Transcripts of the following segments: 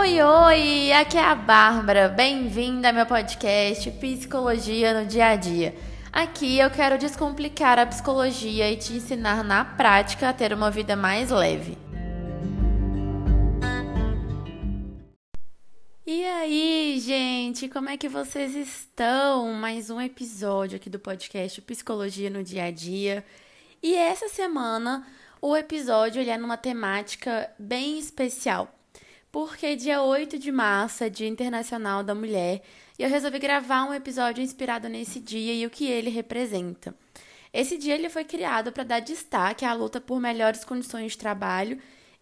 Oi, oi! Aqui é a Bárbara. Bem-vinda ao meu podcast Psicologia no Dia a Dia. Aqui eu quero descomplicar a psicologia e te ensinar na prática a ter uma vida mais leve. E aí, gente, como é que vocês estão? Mais um episódio aqui do podcast Psicologia no Dia a Dia. E essa semana o episódio ele é numa temática bem especial porque dia 8 de março é Dia Internacional da Mulher e eu resolvi gravar um episódio inspirado nesse dia e o que ele representa. Esse dia ele foi criado para dar destaque à luta por melhores condições de trabalho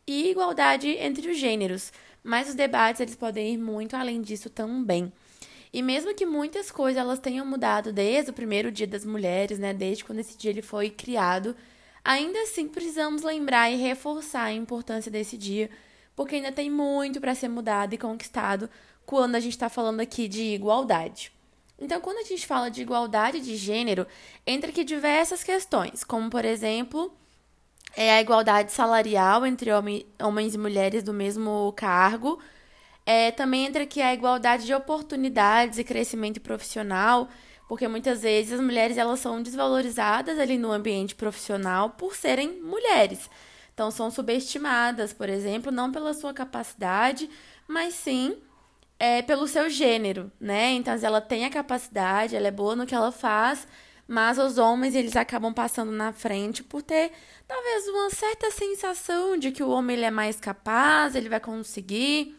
e igualdade entre os gêneros, mas os debates eles podem ir muito além disso também. E mesmo que muitas coisas elas tenham mudado desde o primeiro Dia das Mulheres, né, desde quando esse dia ele foi criado, ainda assim precisamos lembrar e reforçar a importância desse dia porque ainda tem muito para ser mudado e conquistado quando a gente está falando aqui de igualdade. Então, quando a gente fala de igualdade de gênero, entra aqui diversas questões, como por exemplo, é a igualdade salarial entre homens e mulheres do mesmo cargo. É, também entra aqui a igualdade de oportunidades e crescimento profissional, porque muitas vezes as mulheres elas são desvalorizadas ali no ambiente profissional por serem mulheres. Então, são subestimadas, por exemplo, não pela sua capacidade, mas sim é, pelo seu gênero, né? Então, ela tem a capacidade, ela é boa no que ela faz, mas os homens eles acabam passando na frente por ter talvez uma certa sensação de que o homem ele é mais capaz, ele vai conseguir.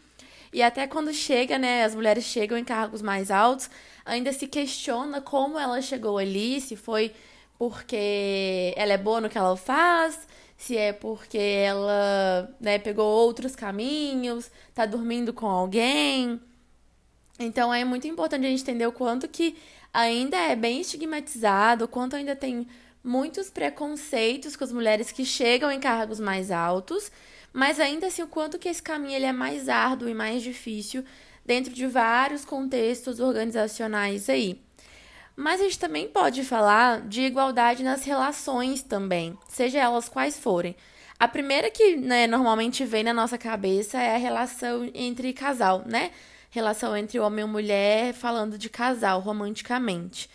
E até quando chega, né, as mulheres chegam em cargos mais altos, ainda se questiona como ela chegou ali, se foi porque ela é boa no que ela faz, se é porque ela né, pegou outros caminhos, tá dormindo com alguém. Então é muito importante a gente entender o quanto que ainda é bem estigmatizado, o quanto ainda tem muitos preconceitos com as mulheres que chegam em cargos mais altos, mas ainda assim o quanto que esse caminho ele é mais árduo e mais difícil dentro de vários contextos organizacionais aí. Mas a gente também pode falar de igualdade nas relações também, seja elas quais forem. A primeira que né, normalmente vem na nossa cabeça é a relação entre casal, né? Relação entre homem e mulher, falando de casal romanticamente.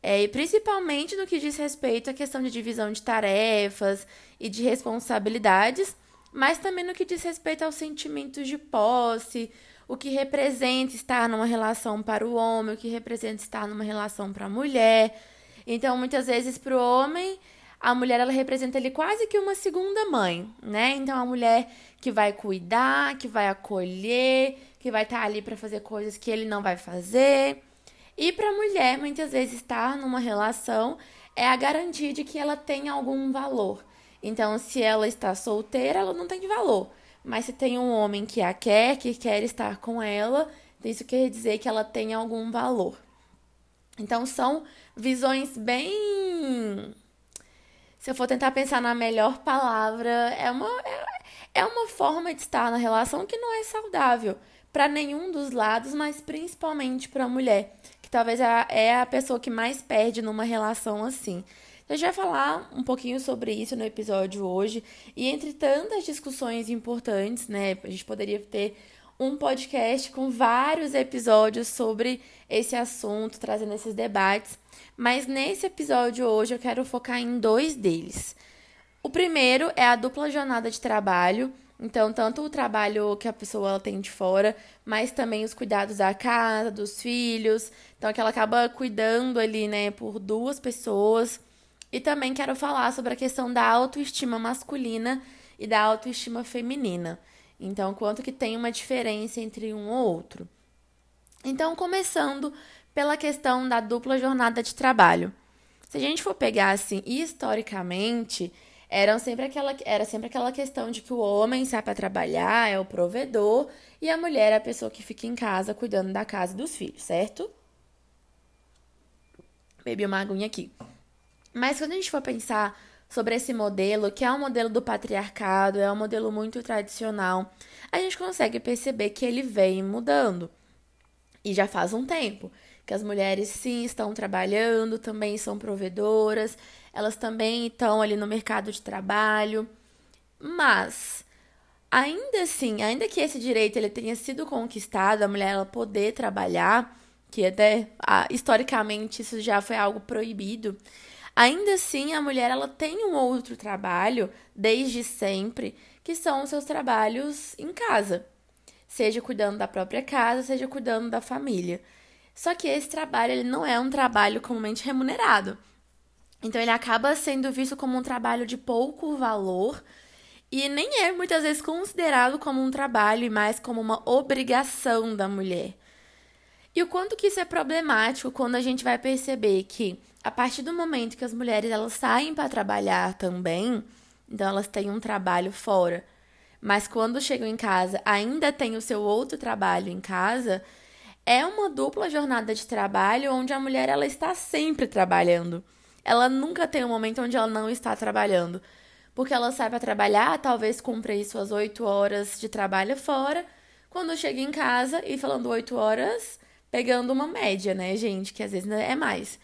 É, e principalmente no que diz respeito à questão de divisão de tarefas e de responsabilidades, mas também no que diz respeito aos sentimentos de posse, o que representa estar numa relação para o homem, o que representa estar numa relação para a mulher. Então, muitas vezes para o homem, a mulher ela representa ali quase que uma segunda mãe, né? Então, a mulher que vai cuidar, que vai acolher, que vai estar ali para fazer coisas que ele não vai fazer. E para a mulher, muitas vezes estar numa relação é a garantia de que ela tem algum valor. Então, se ela está solteira, ela não tem valor. Mas se tem um homem que a quer, que quer estar com ela, isso quer dizer que ela tem algum valor. Então são visões bem. Se eu for tentar pensar na melhor palavra, é uma, é, é uma forma de estar na relação que não é saudável para nenhum dos lados, mas principalmente para a mulher, que talvez é, é a pessoa que mais perde numa relação assim. A gente vai falar um pouquinho sobre isso no episódio hoje. E entre tantas discussões importantes, né? A gente poderia ter um podcast com vários episódios sobre esse assunto, trazendo esses debates. Mas nesse episódio hoje eu quero focar em dois deles. O primeiro é a dupla jornada de trabalho. Então, tanto o trabalho que a pessoa tem de fora, mas também os cuidados da casa, dos filhos. Então, que ela acaba cuidando ali, né, por duas pessoas. E também quero falar sobre a questão da autoestima masculina e da autoestima feminina. Então, quanto que tem uma diferença entre um ou outro. Então, começando pela questão da dupla jornada de trabalho. Se a gente for pegar assim, historicamente, eram sempre aquela, era sempre aquela questão de que o homem sai para trabalhar, é o provedor, e a mulher é a pessoa que fica em casa cuidando da casa e dos filhos, certo? Bebi uma aguinha aqui. Mas quando a gente for pensar sobre esse modelo, que é um modelo do patriarcado, é um modelo muito tradicional, a gente consegue perceber que ele vem mudando. E já faz um tempo que as mulheres sim estão trabalhando, também são provedoras, elas também estão ali no mercado de trabalho. Mas ainda assim, ainda que esse direito ele tenha sido conquistado, a mulher ela poder trabalhar, que até ah, historicamente isso já foi algo proibido, ainda assim a mulher ela tem um outro trabalho desde sempre, que são os seus trabalhos em casa, seja cuidando da própria casa, seja cuidando da família. Só que esse trabalho ele não é um trabalho comumente remunerado. Então ele acaba sendo visto como um trabalho de pouco valor e nem é muitas vezes considerado como um trabalho e mais como uma obrigação da mulher. E o quanto que isso é problemático quando a gente vai perceber que a partir do momento que as mulheres elas saem para trabalhar também, então elas têm um trabalho fora, mas quando chegam em casa ainda tem o seu outro trabalho em casa, é uma dupla jornada de trabalho onde a mulher ela está sempre trabalhando. Ela nunca tem um momento onde ela não está trabalhando porque ela sai para trabalhar, talvez cumpra aí suas oito horas de trabalho fora. Quando chega em casa, e falando oito horas, pegando uma média, né, gente? Que às vezes é mais.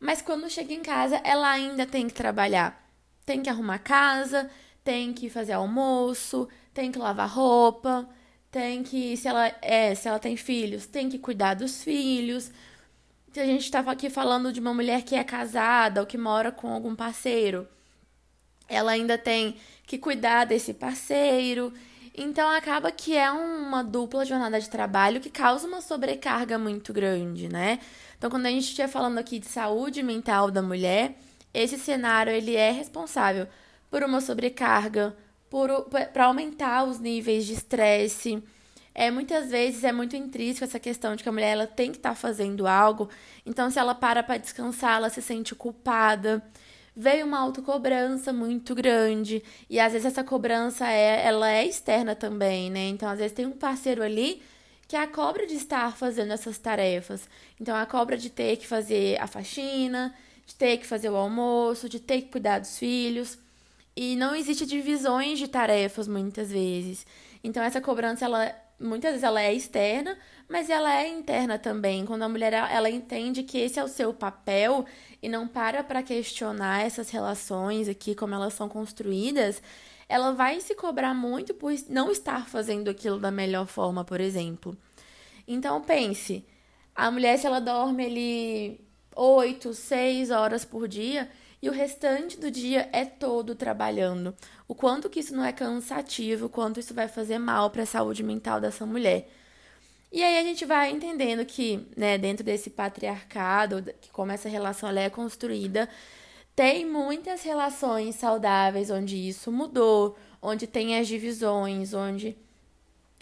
Mas quando chega em casa, ela ainda tem que trabalhar. Tem que arrumar casa, tem que fazer almoço, tem que lavar roupa, tem que, se ela é, se ela tem filhos, tem que cuidar dos filhos. Se a gente estava aqui falando de uma mulher que é casada ou que mora com algum parceiro, ela ainda tem que cuidar desse parceiro. Então acaba que é uma dupla jornada de trabalho que causa uma sobrecarga muito grande, né? Então quando a gente estiver falando aqui de saúde mental da mulher, esse cenário ele é responsável por uma sobrecarga, para aumentar os níveis de estresse. É, muitas vezes é muito intrínseco essa questão de que a mulher ela tem que estar tá fazendo algo, então se ela para para descansar, ela se sente culpada veio uma autocobrança muito grande. E às vezes essa cobrança é, ela é externa também, né? Então, às vezes tem um parceiro ali que é a cobra de estar fazendo essas tarefas. Então, a cobra de ter que fazer a faxina, de ter que fazer o almoço, de ter que cuidar dos filhos. E não existe divisões de tarefas muitas vezes. Então, essa cobrança, ela muitas vezes ela é externa, mas ela é interna também. Quando a mulher ela entende que esse é o seu papel e não para para questionar essas relações aqui, como elas são construídas, ela vai se cobrar muito por não estar fazendo aquilo da melhor forma, por exemplo. Então pense, a mulher se ela dorme ali oito, seis horas por dia e o restante do dia é todo trabalhando. O quanto que isso não é cansativo, o quanto isso vai fazer mal para a saúde mental dessa mulher. E aí a gente vai entendendo que, né, dentro desse patriarcado, que como essa relação é construída, tem muitas relações saudáveis onde isso mudou, onde tem as divisões, onde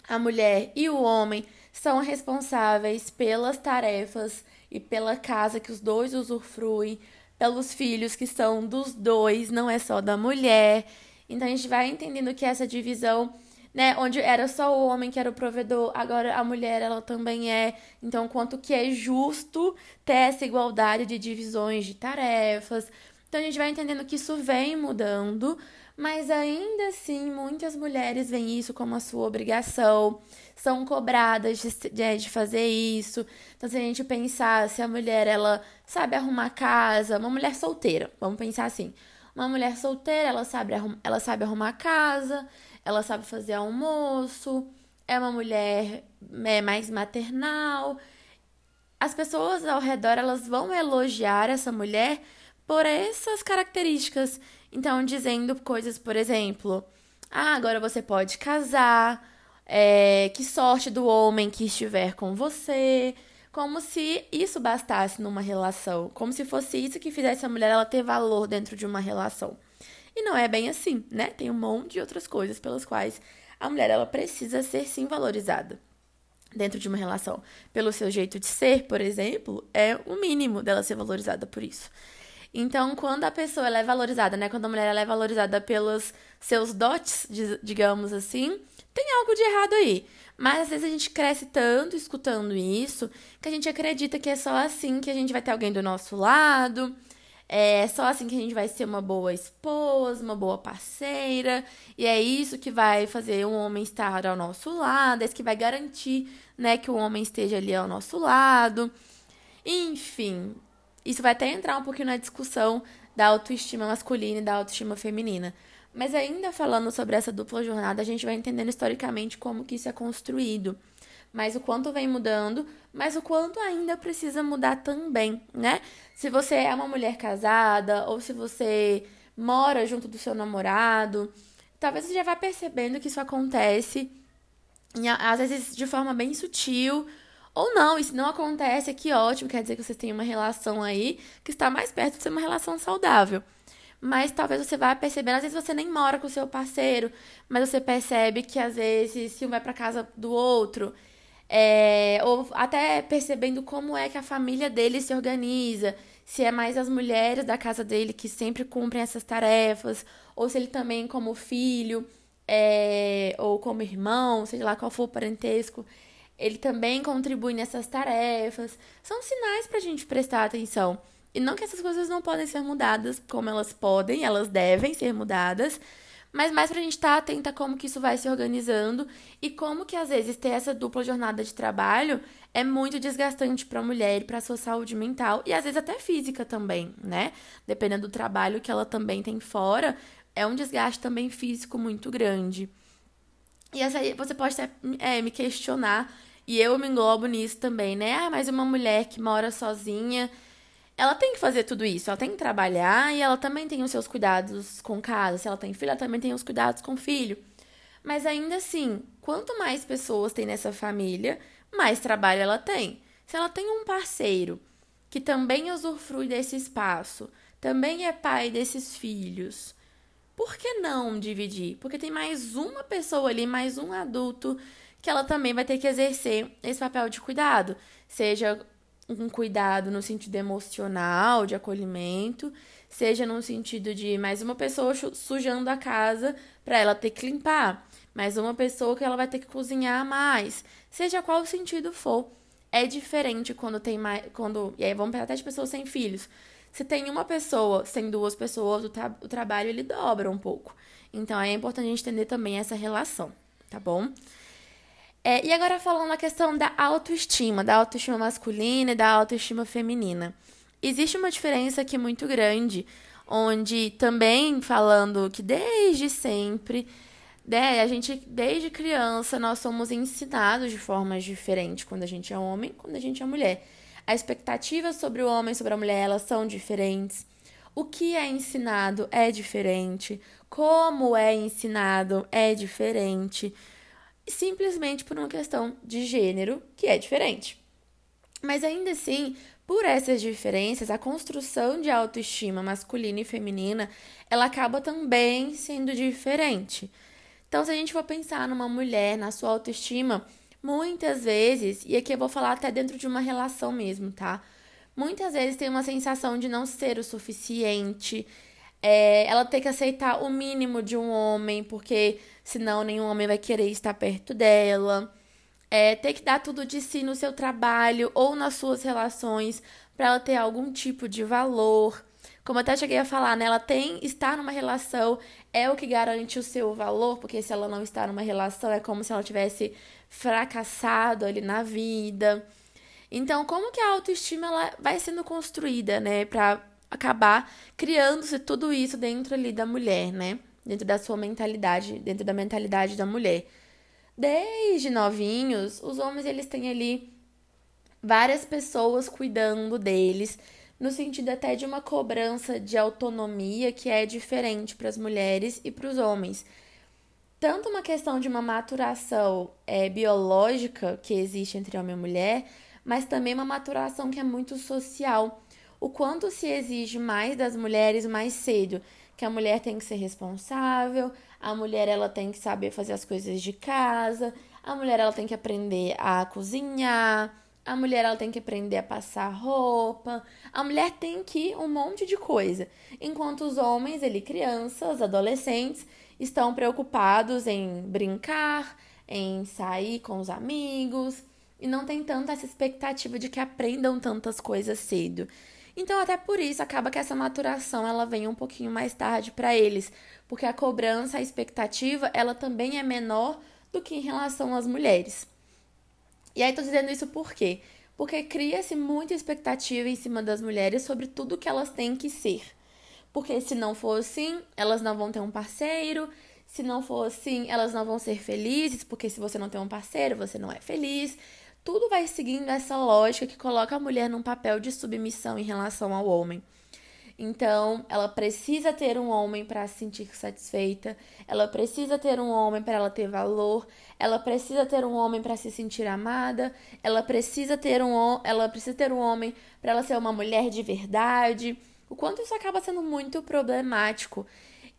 a mulher e o homem são responsáveis pelas tarefas e pela casa que os dois usufruem, pelos filhos que são dos dois, não é só da mulher. Então a gente vai entendendo que essa divisão né? Onde era só o homem que era o provedor, agora a mulher ela também é. Então, quanto que é justo ter essa igualdade de divisões de tarefas. Então, a gente vai entendendo que isso vem mudando, mas ainda assim, muitas mulheres veem isso como a sua obrigação, são cobradas de, de, de fazer isso. Então, se a gente pensar se a mulher ela sabe arrumar casa, uma mulher solteira, vamos pensar assim. Uma mulher solteira, ela sabe, ela sabe arrumar casa, ela sabe fazer almoço, é uma mulher é, mais maternal. As pessoas ao redor elas vão elogiar essa mulher por essas características. Então, dizendo coisas, por exemplo, ah, agora você pode casar, é, que sorte do homem que estiver com você. Como se isso bastasse numa relação. Como se fosse isso que fizesse a mulher ela ter valor dentro de uma relação. E não é bem assim, né? Tem um monte de outras coisas pelas quais a mulher ela precisa ser sim valorizada dentro de uma relação. Pelo seu jeito de ser, por exemplo, é o mínimo dela ser valorizada por isso. Então, quando a pessoa é valorizada, né? Quando a mulher é valorizada pelos seus dotes, digamos assim, tem algo de errado aí. Mas às vezes a gente cresce tanto escutando isso que a gente acredita que é só assim que a gente vai ter alguém do nosso lado, é só assim que a gente vai ser uma boa esposa, uma boa parceira, e é isso que vai fazer um homem estar ao nosso lado, é isso que vai garantir, né, que o homem esteja ali ao nosso lado. Enfim, isso vai até entrar um pouquinho na discussão da autoestima masculina e da autoestima feminina. Mas ainda falando sobre essa dupla jornada, a gente vai entendendo historicamente como que isso é construído. Mas o quanto vem mudando, mas o quanto ainda precisa mudar também, né? Se você é uma mulher casada ou se você mora junto do seu namorado, talvez você já vá percebendo que isso acontece, às vezes de forma bem sutil, ou não, se não acontece, que ótimo, quer dizer que vocês têm uma relação aí que está mais perto de ser uma relação saudável. Mas talvez você vá percebendo, às vezes você nem mora com o seu parceiro, mas você percebe que às vezes se um vai para casa do outro, é, ou até percebendo como é que a família dele se organiza, se é mais as mulheres da casa dele que sempre cumprem essas tarefas, ou se ele também como filho, é, ou como irmão, seja lá qual for o parentesco, ele também contribui nessas tarefas. São sinais para a gente prestar atenção. E não que essas coisas não podem ser mudadas, como elas podem, elas devem ser mudadas, mas mais para a gente estar tá atenta como que isso vai se organizando e como que às vezes ter essa dupla jornada de trabalho é muito desgastante para a mulher e para sua saúde mental e às vezes até física também, né? Dependendo do trabalho que ela também tem fora, é um desgaste também físico muito grande. E essa aí você pode até é, me questionar e eu me englobo nisso também, né? Ah, mas uma mulher que mora sozinha, ela tem que fazer tudo isso. Ela tem que trabalhar e ela também tem os seus cuidados com casa. Se ela tem filho, ela também tem os cuidados com filho. Mas ainda assim, quanto mais pessoas tem nessa família, mais trabalho ela tem. Se ela tem um parceiro que também usufrui desse espaço, também é pai desses filhos, por que não dividir? Porque tem mais uma pessoa ali, mais um adulto que ela também vai ter que exercer esse papel de cuidado, seja um cuidado no sentido emocional, de acolhimento, seja no sentido de mais uma pessoa sujando a casa para ela ter que limpar, mais uma pessoa que ela vai ter que cozinhar mais, seja qual o sentido for. É diferente quando tem mais. Quando, e aí vamos pegar até de pessoas sem filhos. Se tem uma pessoa, sem duas pessoas, o, tra o trabalho ele dobra um pouco. Então é importante a gente entender também essa relação, tá bom? É, e agora falando na questão da autoestima, da autoestima masculina e da autoestima feminina. Existe uma diferença aqui muito grande, onde também falando que desde sempre, né, a gente, desde criança, nós somos ensinados de formas diferentes quando a gente é homem, quando a gente é mulher. A expectativa sobre o homem, sobre a mulher, elas são diferentes. O que é ensinado é diferente. Como é ensinado é diferente simplesmente por uma questão de gênero que é diferente. Mas ainda assim, por essas diferenças, a construção de autoestima masculina e feminina, ela acaba também sendo diferente. Então, se a gente for pensar numa mulher, na sua autoestima, muitas vezes, e aqui eu vou falar até dentro de uma relação mesmo, tá? Muitas vezes tem uma sensação de não ser o suficiente, é, ela tem que aceitar o mínimo de um homem, porque senão nenhum homem vai querer estar perto dela. É, ter que dar tudo de si no seu trabalho ou nas suas relações para ela ter algum tipo de valor. Como até cheguei a falar, né? Ela tem estar numa relação é o que garante o seu valor, porque se ela não está numa relação é como se ela tivesse fracassado ali na vida. Então, como que a autoestima ela vai sendo construída, né, para acabar criando-se tudo isso dentro ali da mulher, né? Dentro da sua mentalidade, dentro da mentalidade da mulher. Desde novinhos, os homens eles têm ali várias pessoas cuidando deles, no sentido até de uma cobrança de autonomia que é diferente para as mulheres e para os homens. Tanto uma questão de uma maturação é, biológica que existe entre homem e mulher, mas também uma maturação que é muito social o quanto se exige mais das mulheres mais cedo, que a mulher tem que ser responsável, a mulher ela tem que saber fazer as coisas de casa, a mulher ela tem que aprender a cozinhar, a mulher ela tem que aprender a passar roupa, a mulher tem que um monte de coisa, enquanto os homens, ele crianças, adolescentes, estão preocupados em brincar, em sair com os amigos e não tem tanta essa expectativa de que aprendam tantas coisas cedo. Então, até por isso, acaba que essa maturação ela vem um pouquinho mais tarde para eles, porque a cobrança, a expectativa, ela também é menor do que em relação às mulheres. E aí, tô dizendo isso por quê? Porque cria-se muita expectativa em cima das mulheres sobre tudo que elas têm que ser. Porque se não for assim, elas não vão ter um parceiro. Se não for assim, elas não vão ser felizes, porque se você não tem um parceiro, você não é feliz. Tudo vai seguindo essa lógica que coloca a mulher num papel de submissão em relação ao homem. Então, ela precisa ter um homem para se sentir satisfeita, ela precisa ter um homem para ela ter valor, ela precisa ter um homem para se sentir amada, ela precisa ter um ela precisa ter um homem para ela ser uma mulher de verdade. O quanto isso acaba sendo muito problemático.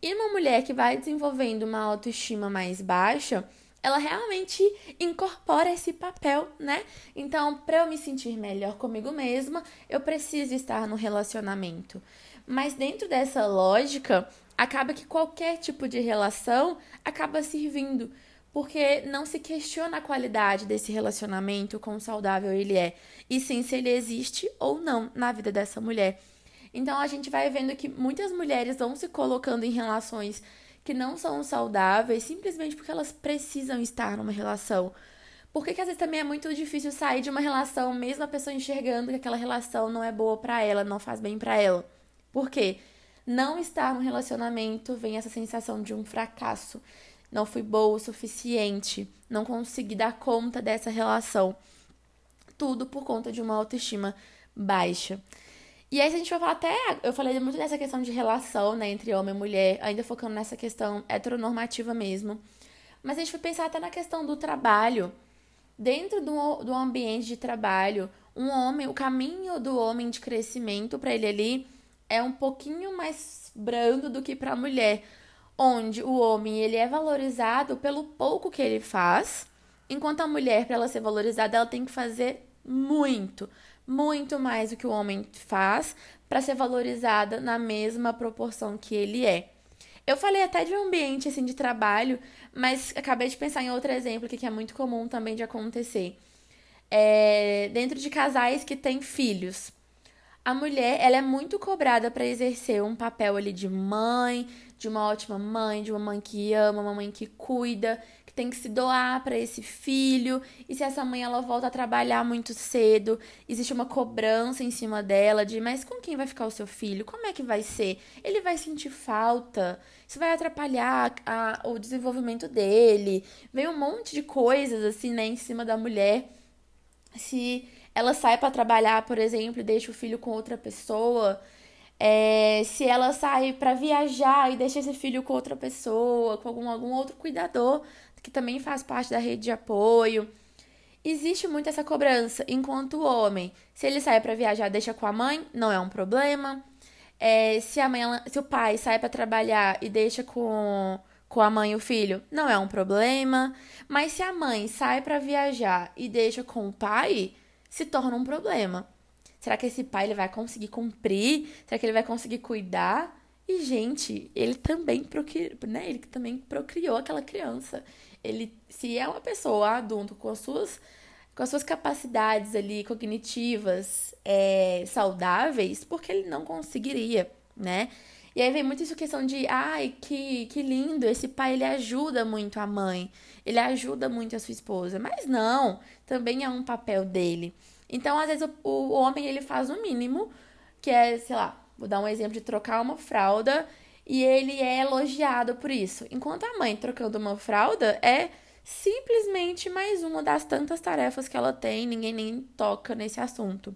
E uma mulher que vai desenvolvendo uma autoestima mais baixa, ela realmente incorpora esse papel, né? Então, para eu me sentir melhor comigo mesma, eu preciso estar no relacionamento. Mas dentro dessa lógica, acaba que qualquer tipo de relação acaba servindo, porque não se questiona a qualidade desse relacionamento, quão saudável ele é, e sim se ele existe ou não na vida dessa mulher. Então a gente vai vendo que muitas mulheres vão se colocando em relações que não são saudáveis simplesmente porque elas precisam estar numa relação. Porque que às vezes também é muito difícil sair de uma relação, mesmo a pessoa enxergando que aquela relação não é boa para ela, não faz bem para ela. Por quê? Não estar no relacionamento vem essa sensação de um fracasso. Não fui boa o suficiente, não consegui dar conta dessa relação. Tudo por conta de uma autoestima baixa. E aí, se a gente for falar até. Eu falei muito dessa questão de relação, né, entre homem e mulher, ainda focando nessa questão heteronormativa mesmo. Mas a gente foi pensar até na questão do trabalho. Dentro do, do ambiente de trabalho, um homem, o caminho do homem de crescimento para ele ali é um pouquinho mais brando do que para a mulher, onde o homem ele é valorizado pelo pouco que ele faz, enquanto a mulher para ela ser valorizada ela tem que fazer muito, muito mais do que o homem faz para ser valorizada na mesma proporção que ele é. Eu falei até de um ambiente assim de trabalho, mas acabei de pensar em outro exemplo que é muito comum também de acontecer. É, dentro de casais que têm filhos a mulher ela é muito cobrada para exercer um papel ali de mãe, de uma ótima mãe, de uma mãe que ama, uma mãe que cuida, tem que se doar para esse filho. E se essa mãe ela volta a trabalhar muito cedo, existe uma cobrança em cima dela de, mas com quem vai ficar o seu filho? Como é que vai ser? Ele vai sentir falta? Isso vai atrapalhar a, o desenvolvimento dele? Vem um monte de coisas assim, né, em cima da mulher. Se ela sai para trabalhar, por exemplo, e deixa o filho com outra pessoa, é, se ela sai para viajar e deixa esse filho com outra pessoa, com algum, algum outro cuidador que também faz parte da rede de apoio. Existe muito essa cobrança, enquanto o homem, se ele sai para viajar, deixa com a mãe, não é um problema. É, se a mãe, se o pai sai para trabalhar e deixa com, com a mãe e o filho, não é um problema. Mas se a mãe sai para viajar e deixa com o pai, se torna um problema. Será que esse pai ele vai conseguir cumprir? Será que ele vai conseguir cuidar? E, gente, ele também procriou, né? Ele também procriou aquela criança. Ele, se é uma pessoa adulto com as suas, com as suas capacidades ali cognitivas é, saudáveis, porque ele não conseguiria, né? E aí vem muito isso questão de, ai, que, que lindo, esse pai ele ajuda muito a mãe, ele ajuda muito a sua esposa. Mas não, também é um papel dele. Então, às vezes, o, o homem ele faz o mínimo, que é, sei lá, vou dar um exemplo de trocar uma fralda e ele é elogiado por isso. Enquanto a mãe trocando uma fralda é simplesmente mais uma das tantas tarefas que ela tem, ninguém nem toca nesse assunto.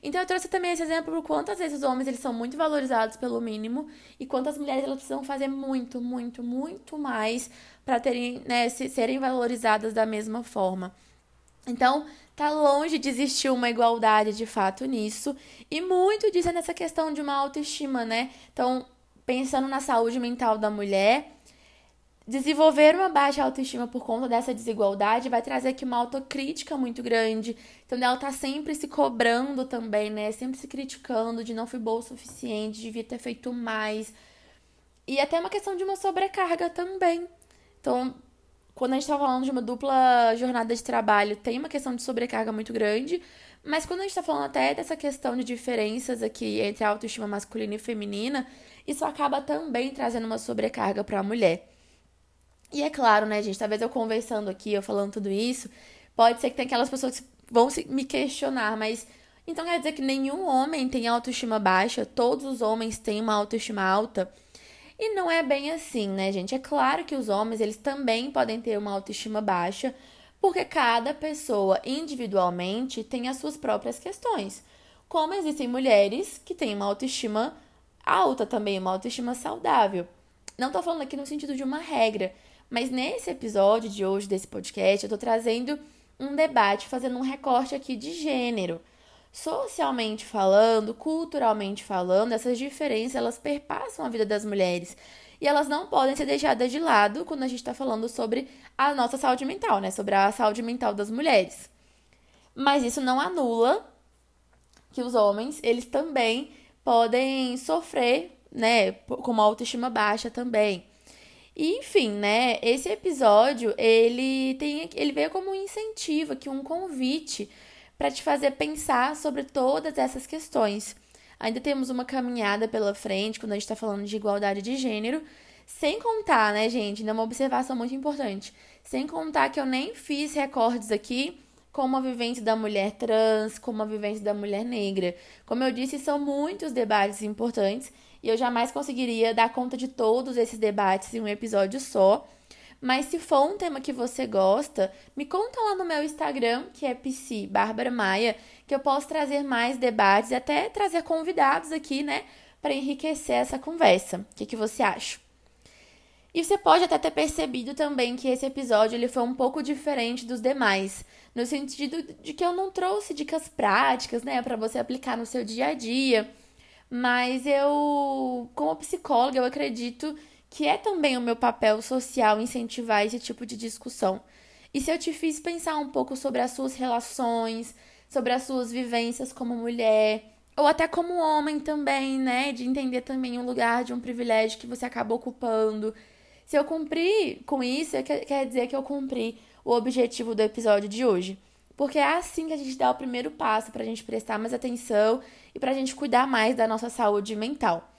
Então eu trouxe também esse exemplo por quantas vezes os homens eles são muito valorizados pelo mínimo e quantas mulheres elas precisam fazer muito, muito, muito mais para terem, né, serem valorizadas da mesma forma. Então, tá longe de existir uma igualdade de fato nisso, e muito disso é nessa questão de uma autoestima, né? Então, pensando na saúde mental da mulher, Desenvolver uma baixa autoestima por conta dessa desigualdade vai trazer aqui uma autocrítica muito grande. Então, ela tá sempre se cobrando também, né? Sempre se criticando de não fui boa o suficiente, devia ter feito mais. E até uma questão de uma sobrecarga também. Então, quando a gente tá falando de uma dupla jornada de trabalho, tem uma questão de sobrecarga muito grande. Mas quando a gente tá falando até dessa questão de diferenças aqui entre a autoestima masculina e feminina, isso acaba também trazendo uma sobrecarga para a mulher. E é claro, né, gente? Talvez eu conversando aqui, eu falando tudo isso, pode ser que tenha aquelas pessoas que vão me questionar, mas Então quer dizer que nenhum homem tem autoestima baixa, todos os homens têm uma autoestima alta. E não é bem assim, né, gente? É claro que os homens, eles também podem ter uma autoestima baixa, porque cada pessoa individualmente tem as suas próprias questões. Como existem mulheres que têm uma autoestima alta também, uma autoestima saudável. Não tô falando aqui no sentido de uma regra, mas nesse episódio de hoje desse podcast, eu tô trazendo um debate, fazendo um recorte aqui de gênero. Socialmente falando, culturalmente falando, essas diferenças elas perpassam a vida das mulheres e elas não podem ser deixadas de lado quando a gente está falando sobre a nossa saúde mental, né? Sobre a saúde mental das mulheres. Mas isso não anula que os homens eles também podem sofrer, né, com uma autoestima baixa também. E, enfim, né, esse episódio, ele tem ele veio como um incentivo, aqui um convite para te fazer pensar sobre todas essas questões. Ainda temos uma caminhada pela frente quando a gente está falando de igualdade de gênero, sem contar, né, gente, ainda é uma observação muito importante, sem contar que eu nem fiz recordes aqui com uma vivência da mulher trans, com uma vivência da mulher negra. Como eu disse, são muitos debates importantes e eu jamais conseguiria dar conta de todos esses debates em um episódio só. Mas se for um tema que você gosta, me conta lá no meu Instagram, que é psi Bárbara Maia, que eu posso trazer mais debates e até trazer convidados aqui, né, para enriquecer essa conversa. O que, que você acha? E você pode até ter percebido também que esse episódio ele foi um pouco diferente dos demais, no sentido de que eu não trouxe dicas práticas, né, para você aplicar no seu dia a dia. Mas eu, como psicóloga, eu acredito que é também o meu papel social incentivar esse tipo de discussão. E se eu te fiz pensar um pouco sobre as suas relações, sobre as suas vivências como mulher, ou até como homem também, né? De entender também um lugar de um privilégio que você acaba ocupando. Se eu cumprir com isso, quer dizer que eu cumpri o objetivo do episódio de hoje. Porque é assim que a gente dá o primeiro passo para a gente prestar mais atenção e para a gente cuidar mais da nossa saúde mental.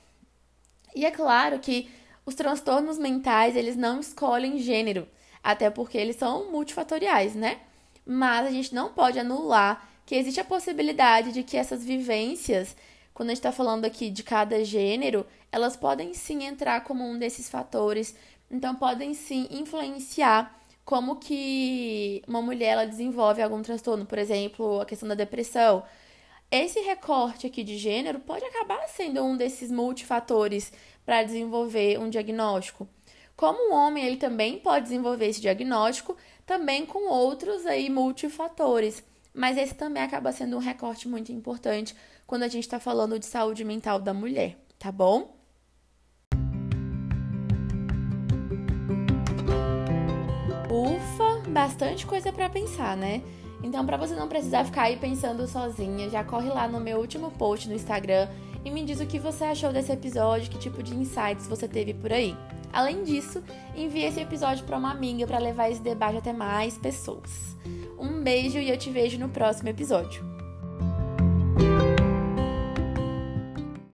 E é claro que os transtornos mentais, eles não escolhem gênero, até porque eles são multifatoriais, né? Mas a gente não pode anular que existe a possibilidade de que essas vivências, quando a gente está falando aqui de cada gênero, elas podem sim entrar como um desses fatores, então podem sim influenciar como que uma mulher ela desenvolve algum transtorno, por exemplo, a questão da depressão. Esse recorte aqui de gênero pode acabar sendo um desses multifatores para desenvolver um diagnóstico. Como o homem, ele também pode desenvolver esse diagnóstico, também com outros aí multifatores. Mas esse também acaba sendo um recorte muito importante quando a gente está falando de saúde mental da mulher, tá bom? Ufa, bastante coisa para pensar, né? Então, para você não precisar ficar aí pensando sozinha, já corre lá no meu último post no Instagram e me diz o que você achou desse episódio, que tipo de insights você teve por aí. Além disso, envie esse episódio para uma amiga para levar esse debate até mais pessoas. Um beijo e eu te vejo no próximo episódio.